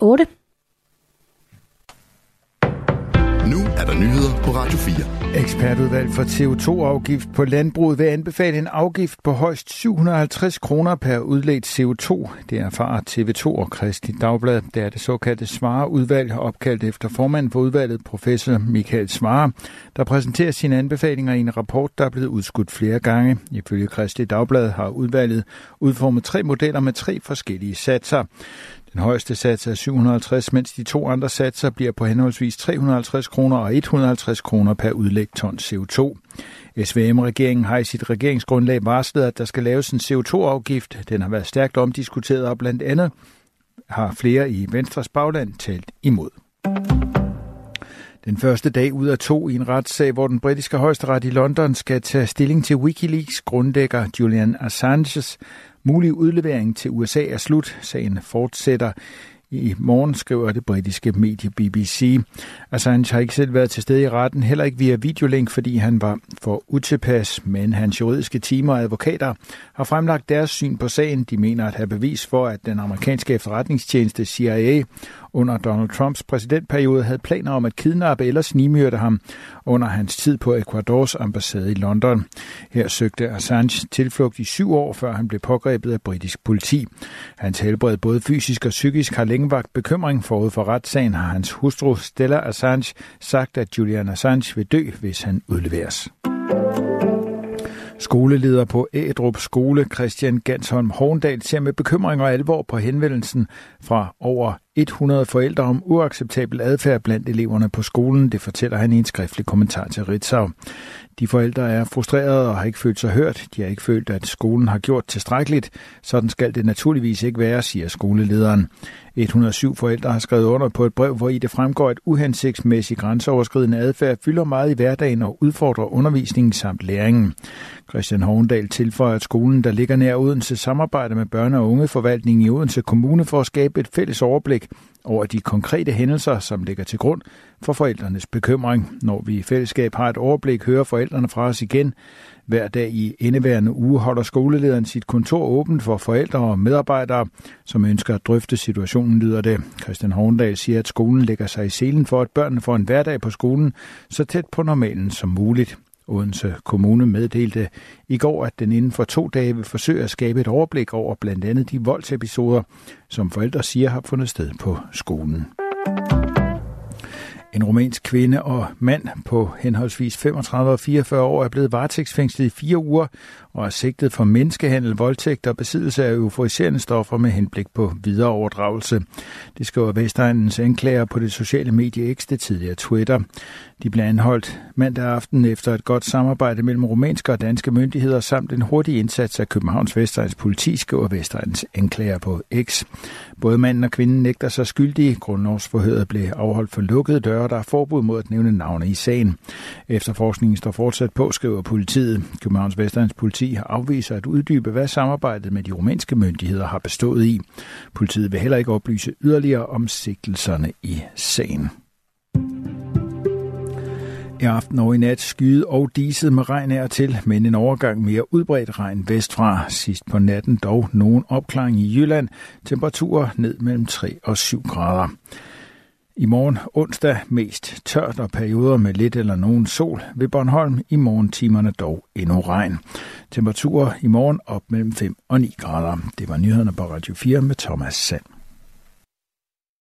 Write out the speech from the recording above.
8. Nu er der nyheder på Radio 4. Ekspertudvalg for CO2-afgift på landbruget vil anbefale en afgift på højst 750 kroner per udledt CO2. Det erfarer TV2 og Kristi Dagblad. Det er det såkaldte Svareudvalg, opkaldt efter formanden for udvalget, professor Michael Svare, der præsenterer sine anbefalinger i en rapport, der er blevet udskudt flere gange. Ifølge Kristi Dagblad har udvalget udformet tre modeller med tre forskellige satser. Den højeste sats er 750, mens de to andre satser bliver på henholdsvis 350 kroner og 150 kroner per udlægt ton CO2. SVM-regeringen har i sit regeringsgrundlag varslet, at der skal laves en CO2-afgift. Den har været stærkt omdiskuteret, og blandt andet har flere i Venstres bagland talt imod. Den første dag ud af to i en retssag, hvor den britiske højesteret i London skal tage stilling til Wikileaks grundlægger Julian Assanges mulige udlevering til USA er slut. Sagen fortsætter i morgen, skriver det britiske medie BBC. Assange har ikke selv været til stede i retten, heller ikke via videolink, fordi han var for utilpas, men hans juridiske timer og advokater har fremlagt deres syn på sagen. De mener at have bevis for, at den amerikanske efterretningstjeneste CIA under Donald Trumps præsidentperiode havde planer om at kidnappe eller snimyrte ham under hans tid på Ecuadors ambassade i London. Her søgte Assange tilflugt i syv år, før han blev pågrebet af britisk politi. Hans helbred både fysisk og psykisk har længe vagt bekymring forud for retssagen, har hans hustru Stella Assange sagt, at Julian Assange vil dø, hvis han udleveres. Skoleleder på Ædrup Skole, Christian Gansholm Horndal, ser med bekymring og alvor på henvendelsen fra over 100 forældre om uacceptabel adfærd blandt eleverne på skolen. Det fortæller han i en skriftlig kommentar til Ritzau. De forældre er frustrerede og har ikke følt sig hørt. De har ikke følt, at skolen har gjort tilstrækkeligt. Sådan skal det naturligvis ikke være, siger skolelederen. 107 forældre har skrevet under på et brev, hvor i det fremgår, at uhensigtsmæssig grænseoverskridende adfærd fylder meget i hverdagen og udfordrer undervisningen samt læringen. Christian Hovendal tilføjer, at skolen, der ligger nær Odense, samarbejder med børne- og ungeforvaltningen i Odense Kommune for at skabe et fælles overblik over de konkrete hændelser, som ligger til grund for forældrenes bekymring. Når vi i fællesskab har et overblik, hører forældrene fra os igen. Hver dag i indeværende uge holder skolelederen sit kontor åbent for forældre og medarbejdere, som ønsker at drøfte situationen, lyder det. Christian Horndal siger, at skolen lægger sig i selen for, at børnene får en hverdag på skolen så tæt på normalen som muligt. Odense Kommune meddelte i går, at den inden for to dage vil forsøge at skabe et overblik over blandt andet de voldsepisoder, som forældre siger har fundet sted på skolen. En rumænsk kvinde og mand på henholdsvis 35 og 44 år er blevet varetægtsfængslet i fire uger og er sigtet for menneskehandel, voldtægt og besiddelse af euforiserende stoffer med henblik på videre overdragelse. Det skriver Vestegnens anklager på det sociale medie X, det tidligere Twitter. De blev anholdt mandag aften efter et godt samarbejde mellem rumænske og danske myndigheder samt en hurtig indsats af Københavns Vestegns politi, skriver Vestegnens anklager på X. Både manden og kvinden nægter sig skyldige. Grundlovsforhøret blev afholdt for lukkede døre, der er forbud mod at nævne navne i sagen. Efterforskningen står fortsat på, skriver politiet. Københavns Vestegns politi har afviser at uddybe, hvad samarbejdet med de rumænske myndigheder har bestået i. Politiet vil heller ikke oplyse yderligere om sigtelserne i sagen. I aften og i nat skyde og diset med regn er til, men en overgang mere udbredt regn vestfra. Sidst på natten dog nogen opklaring i Jylland. Temperaturer ned mellem 3 og 7 grader. I morgen onsdag mest tørt og perioder med lidt eller nogen sol. Ved Bornholm i morgentimerne dog endnu regn. Temperaturer i morgen op mellem 5 og 9 grader. Det var nyhederne på Radio 4 med Thomas Sand.